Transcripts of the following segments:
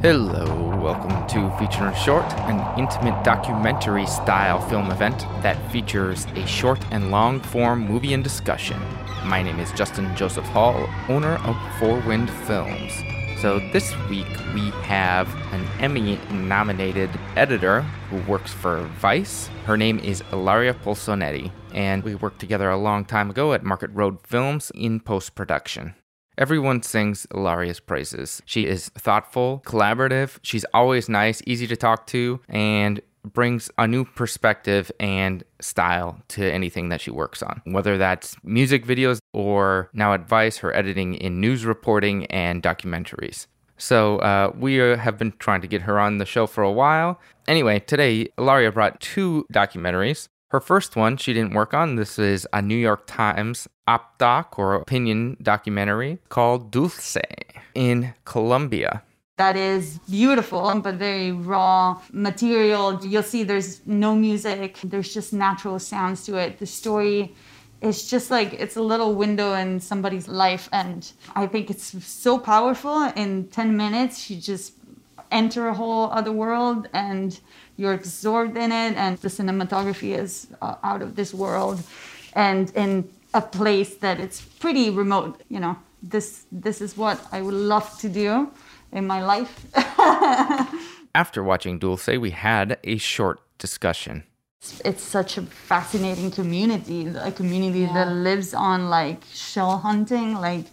Hello, welcome to Feature and Short, an intimate documentary style film event that features a short and long form movie and discussion. My name is Justin Joseph Hall, owner of Four Wind Films. So, this week we have an Emmy nominated editor who works for Vice. Her name is Ilaria Polsonetti, and we worked together a long time ago at Market Road Films in post production. Everyone sings Ilaria's praises. She is thoughtful, collaborative, she's always nice, easy to talk to, and brings a new perspective and style to anything that she works on, whether that's music videos or now at Vice, her editing in news reporting and documentaries. So uh, we uh, have been trying to get her on the show for a while. Anyway, today Ilaria brought two documentaries. Her first one she didn't work on. This is a New York Times op doc or opinion documentary called Dulce in Colombia. That is beautiful, but very raw material. You'll see there's no music, there's just natural sounds to it. The story is just like it's a little window in somebody's life, and I think it's so powerful. In 10 minutes, you just enter a whole other world and you're absorbed in it and the cinematography is uh, out of this world and in a place that it's pretty remote you know this this is what i would love to do in my life. After watching Dulce, we had a short discussion. it's such a fascinating community a community that lives on like shell hunting. Like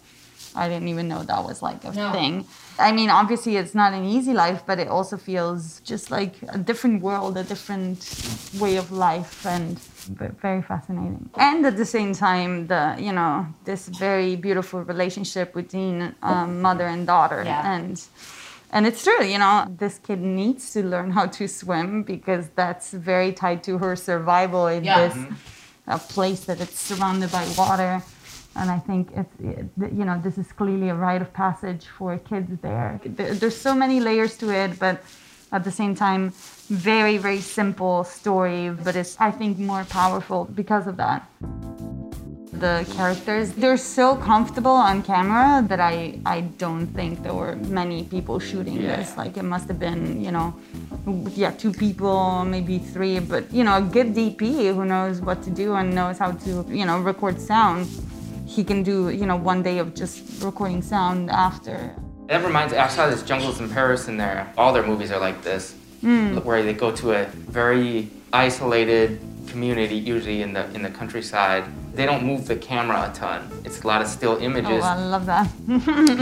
i didn't even know that was like a thing. I mean obviously it's not an easy life but it also feels just like a different world a different way of life and v- very fascinating and at the same time the you know this very beautiful relationship between um, mother and daughter Yeah. and and it's true, you know, this kid needs to learn how to swim because that's very tied to her survival in Yeah. this uh, place that it's surrounded by water. And I think it's, it, you know, this is clearly a rite of passage for kids there. there. There's so many layers to it, but at the same time, very, very simple story, but it's, I think, more powerful because of that. The characters they're so comfortable on camera that i i don't think there were many people shooting this. Like it must have been you know yeah two people maybe three but you know a good dp who knows what to do and knows how to you know record sound. He can do you know one day of just recording sound after. That reminds me, I saw this Jungles in Paris in there. All their movies are like this, Mm. where they go to a very isolated community, usually in the in the countryside. They don't move the camera a ton. It's a lot of still images. oh i love that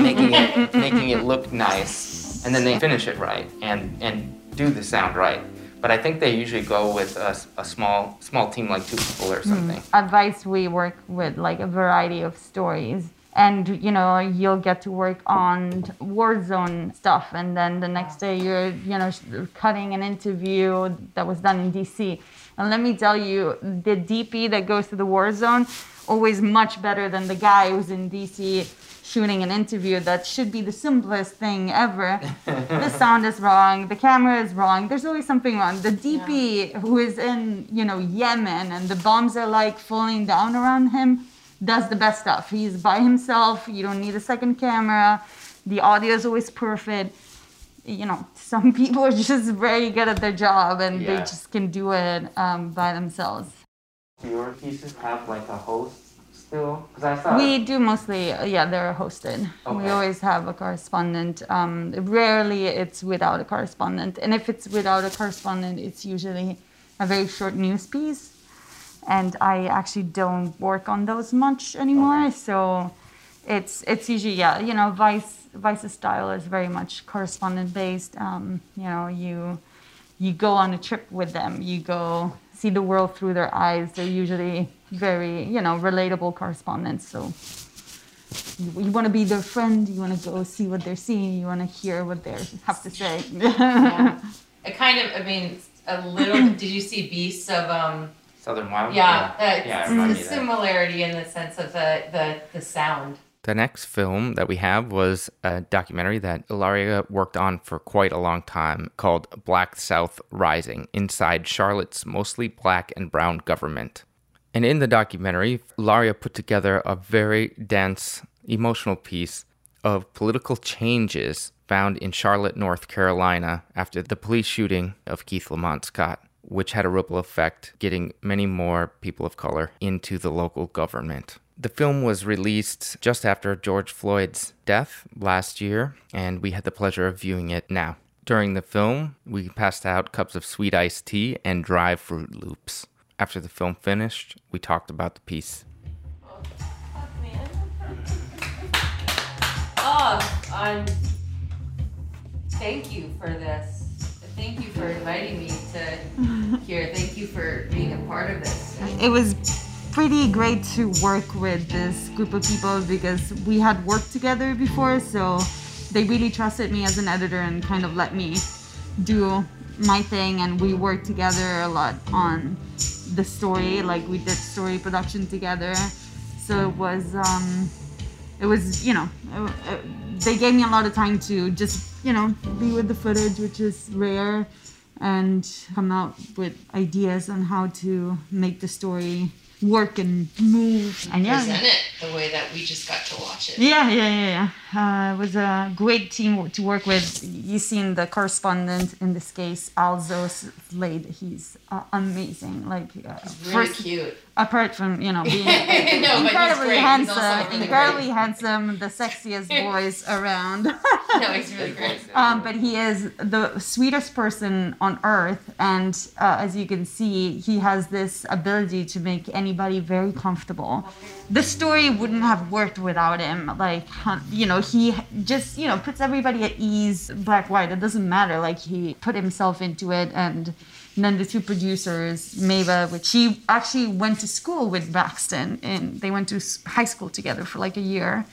making it making it look nice, and then they finish it right and and do the sound right. But I think they usually go with a small small team, like two people or mm. something. At Vice we work with like a variety of stories and you know you'll get to work on war zone stuff. And then the next day you're you know cutting an interview that was done in dc and let me tell you the dp that goes to the war zone always much better than the guy who's in dc shooting an interview that should be the simplest thing ever. The sound is wrong the camera is wrong there's always something wrong. The dp who is in you know yemen and the bombs are like falling down around him does the best stuff he's by himself you don't need a second camera the audio is always perfect you know some people are just very good at their job and they just can do it um, by themselves Do your pieces have like a host still? Because I thought We do mostly, uh, yeah, they're hosted. We always have a correspondent. Um, rarely it's without a correspondent. And if it's without a correspondent, it's usually a very short news piece. And I actually don't work on those much anymore. Okay. So it's it's usually yeah, you know, Vice Vice's style is very much correspondent based. Um, you know, you you go on a trip with them. You go see the world through their eyes. They're usually very, you know, relatable correspondents. So you, you want to be their friend. You want to go see what they're seeing. You want to hear what they have to say. Yeah. It kind of, I mean, a little. did you see Beasts of um? Southern Wild. Yeah, yeah, it's it reminded the me that. similarity in the sense of the the the sound. The next film that we have was a documentary that Ilaria worked on for quite a long time called Black South Rising Inside Charlotte's Mostly Black and Brown Government. And in the documentary, Ilaria put together a very dense, emotional piece of political changes found in Charlotte, North Carolina after the police shooting of Keith Lamont Scott, which had a ripple effect, getting many more people of color into the local government. The film was released just after George Floyd's death last year, and we had the pleasure of viewing it now. During the film, we passed out cups of sweet iced tea and dry Froot Loops. After the film finished, we talked about the piece. Oh, I'm. Thank you for this. Thank you for inviting me to here. Thank you for being a part of this. It was pretty great to work with this group of people because we had worked together before, so they really trusted me as an editor and kind of let me do my thing and we worked together a lot on the story like we did story production together so it was um it was you know it, it, they gave me a lot of time to just you know be with the footage which is rare and come out with ideas on how to make the story work and move and yeah Present it the way that we just got to watch it. yeah, yeah, yeah, yeah. Uh, it was a great team to work with. You've seen the correspondent in this case, Alzo Slade. He's uh, amazing. Like, uh, Really first- cute. Apart from you know being No, incredibly handsome, really incredibly handsome, the sexiest voice around. No, he's really great. Um, but he is the sweetest person on earth, and uh, as you can see, he has this ability to make anybody very comfortable. The story wouldn't have worked without him. Like, you know, he just you know puts everybody at ease, black white. It doesn't matter. Like he put himself into it, and then the two producers, Mava, which she actually went to school with Braxton, and they went to high school together for like a year.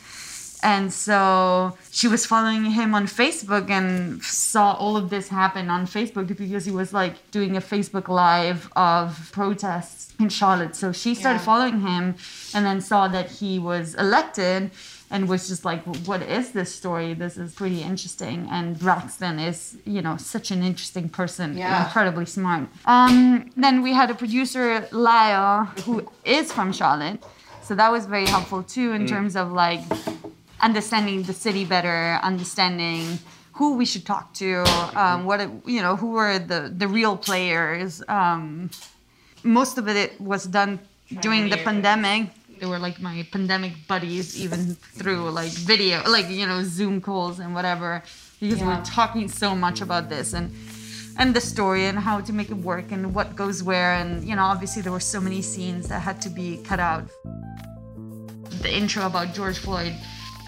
And so she was following him on Facebook and saw all of this happen on Facebook because he was like doing a Facebook live of protests in Charlotte. So she started Yeah. following him and then saw that he was elected and was just like, what is this story? This is pretty interesting. And Braxton is, you know, such an interesting person, Yeah. incredibly smart. Um, then we had a producer, Lyle, who is from Charlotte. So that was very helpful too in terms of like understanding the city better, understanding who we should talk to, um, what it, you know, who were the the real players. Um, most of it was done during the pandemic. They were like my pandemic buddies, even through like video, like you know, Zoom calls and whatever, because we Yeah. we're talking so much about this and and the story and how to make it work and what goes where and you know obviously there were so many scenes that had to be cut out the intro about George Floyd.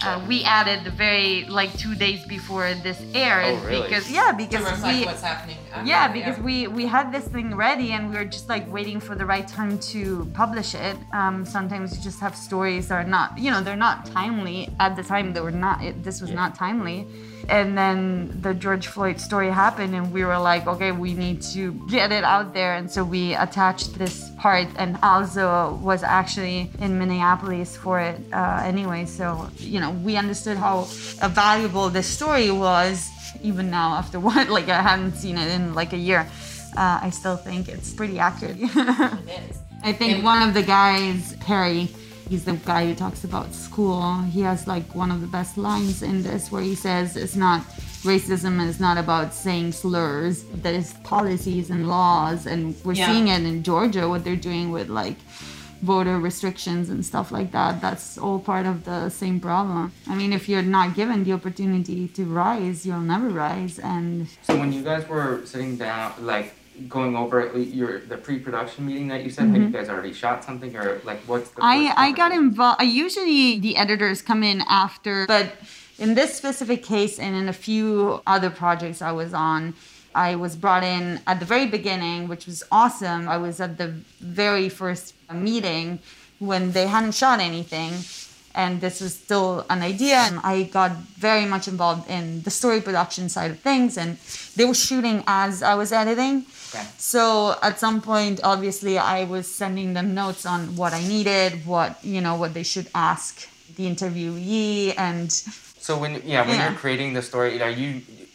Uh, we added the very like two days before this aired Oh, really? because yeah because reflect we what's happening. after, yeah because we we had this thing ready and we were just like waiting for the right time to publish it. Um, sometimes you just have stories that are not you know they're not timely at the time. They were not it, this was not timely. And then the george floyd story happened and we were like okay we need to get it out there. And so we attached this part and Alzo was actually in minneapolis for it uh, anyway. So you know we understood how valuable this story was even now after what like i haven't seen it in like a year. Uh, i still think it's pretty accurate. It is. i think And- one of the guys perry he's the guy who talks about school. He has like one of the best lines in this where he says it's not racism is not about saying slurs there's policies and laws and we're Yeah. seeing it in georgia what they're doing with like voter restrictions and stuff like that that's all part of the same problem i mean if you're not given the opportunity to rise you'll never rise and So when you guys were sitting down, like going over your the pre-production meeting that you said, had you guys already shot something or like what's the? Mm-hmm. I, I got involved. I usually the editors come in after, but in this specific case and in a few other projects I was on, I was brought in at the very beginning, which was awesome. I was at the very first meeting when they hadn't shot anything. And this was still an idea, and I got very much involved in the story production side of things. And they were shooting as I was editing, Okay. so at some point, obviously, I was sending them notes on what I needed, what you know, what they should ask the interviewee, and So when yeah, when Yeah. you're creating the story, are you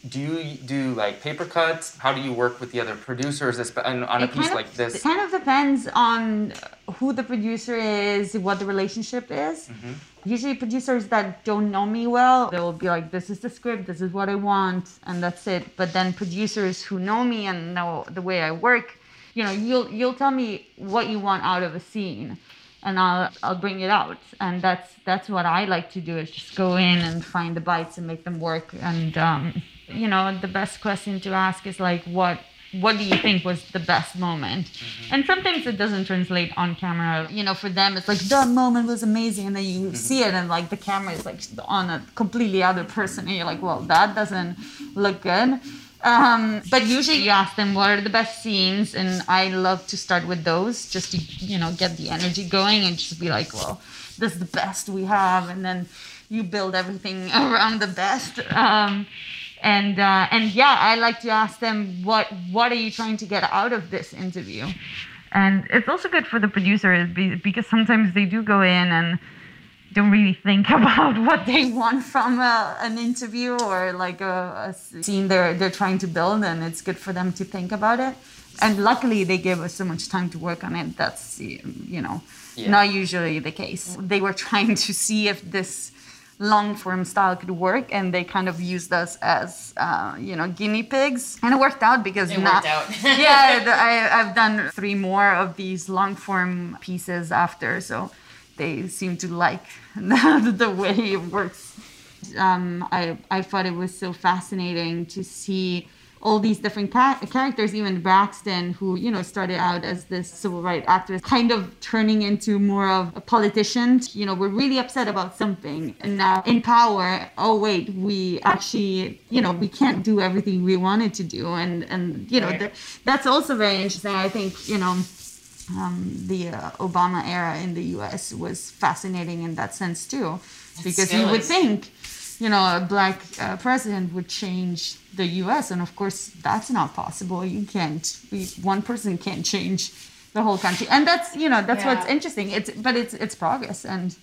do you do like paper cuts? How do you work with the other producers on, on a piece kind of, like this? It kind of depends on uh, who the producer is, what the relationship is. Mm-hmm. Usually, producers that don't know me well, they will be like, "This is the script. This is what I want," and that's it. But then producers who know me and know the way I work, you know, you'll you'll tell me what you want out of a scene, and I'll I'll bring it out. And that's that's what I like to do is just go in and find the bites and make them work. And um, you know, the best question to ask is like, what what do you think was the best moment? Mm-hmm. And sometimes it doesn't translate on camera. You know, for them it's like that moment was amazing, and then you Mm-hmm. see it, and like the camera is like on a completely other person, and you're like, well, that doesn't look good. Um, but usually you ask them what are the best scenes, and I love to start with those just to you know get the energy going and just be like, well, this is the best we have, and then you build everything around the best. Um, and uh, and yeah, I like to ask them what what are you trying to get out of this interview, and it's also good for the producers because sometimes they do go in and don't really think about what they want from a, an interview or like a, a scene they're they're trying to build, and it's good for them to think about it. And luckily, they gave us so much time to work on it. That's you know Yeah. not usually the case. They were trying to see if this long form style could work, and they kind of used us as uh, you know guinea pigs, and it worked out because It worked out. yeah, I, I've done three more of these long form pieces after, so they seem to like the, way it works. Um, I, I thought it was so fascinating to see all these different ca- characters, even Braxton, who, you know, started out as this civil rights activist, kind of turning into more of a politician. You know, we're really upset about something. And now in power, oh, wait, we actually, you know, we can't do everything we wanted to do. And, and you know, th- that's also very interesting. I think, you know, um, the uh, Obama era in the U.S. was fascinating in that sense too, because you would is. think, you know, a black uh, president would change the U.S. and of course that's not possible. You can't. We, one person can't change the whole country, and that's you know that's what's interesting. It's but it's it's progress and.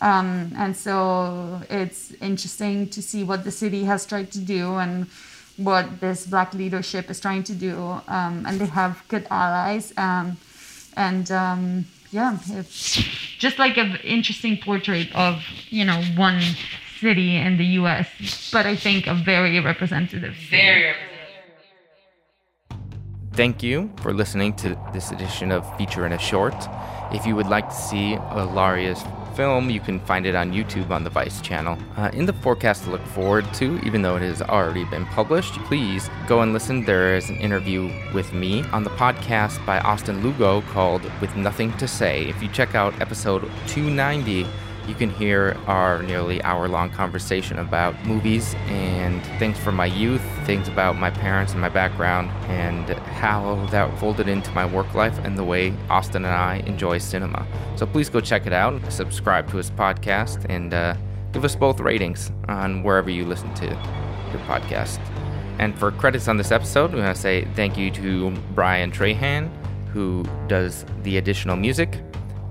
Um, and so it's interesting to see what the city has tried to do and what this black leadership is trying to do. Um, and they have good allies. Um, and um, yeah, it's just like an interesting portrait of you know one city in the U.S., but I think a very representative. Very representative. Thank you for listening to this edition of Feature in a Short. If you would like to see Ilaria's film, you can find it on YouTube on the Vice channel. Uh, in the forecast to look forward to, even though it has already been published, please go and listen. There is an interview with me on the podcast by Austin Lugo called With Nothing to Say. If you check out episode 290, you can hear our nearly hour long conversation about movies and things from my youth, things about my parents and my background, and how that folded into my work life and the way Austin and I enjoy cinema. So please go check it out, subscribe to his podcast, and uh, give us both ratings on wherever you listen to your podcast. And for credits on this episode, we want to say thank you to Brian Trahan, who does the additional music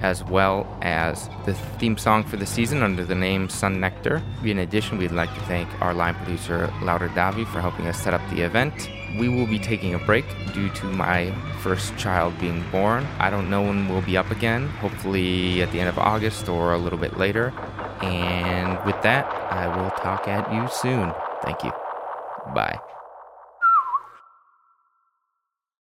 as well as the theme song for the season under the name Sun Nectar. In addition, we'd like to thank our line producer Laura Davi for helping us set up the event. We will be taking a break due to my first child being born. I don't know when we'll be up again, hopefully at the end of August or a little bit later. And with that, I will talk at you soon. Thank you. Bye.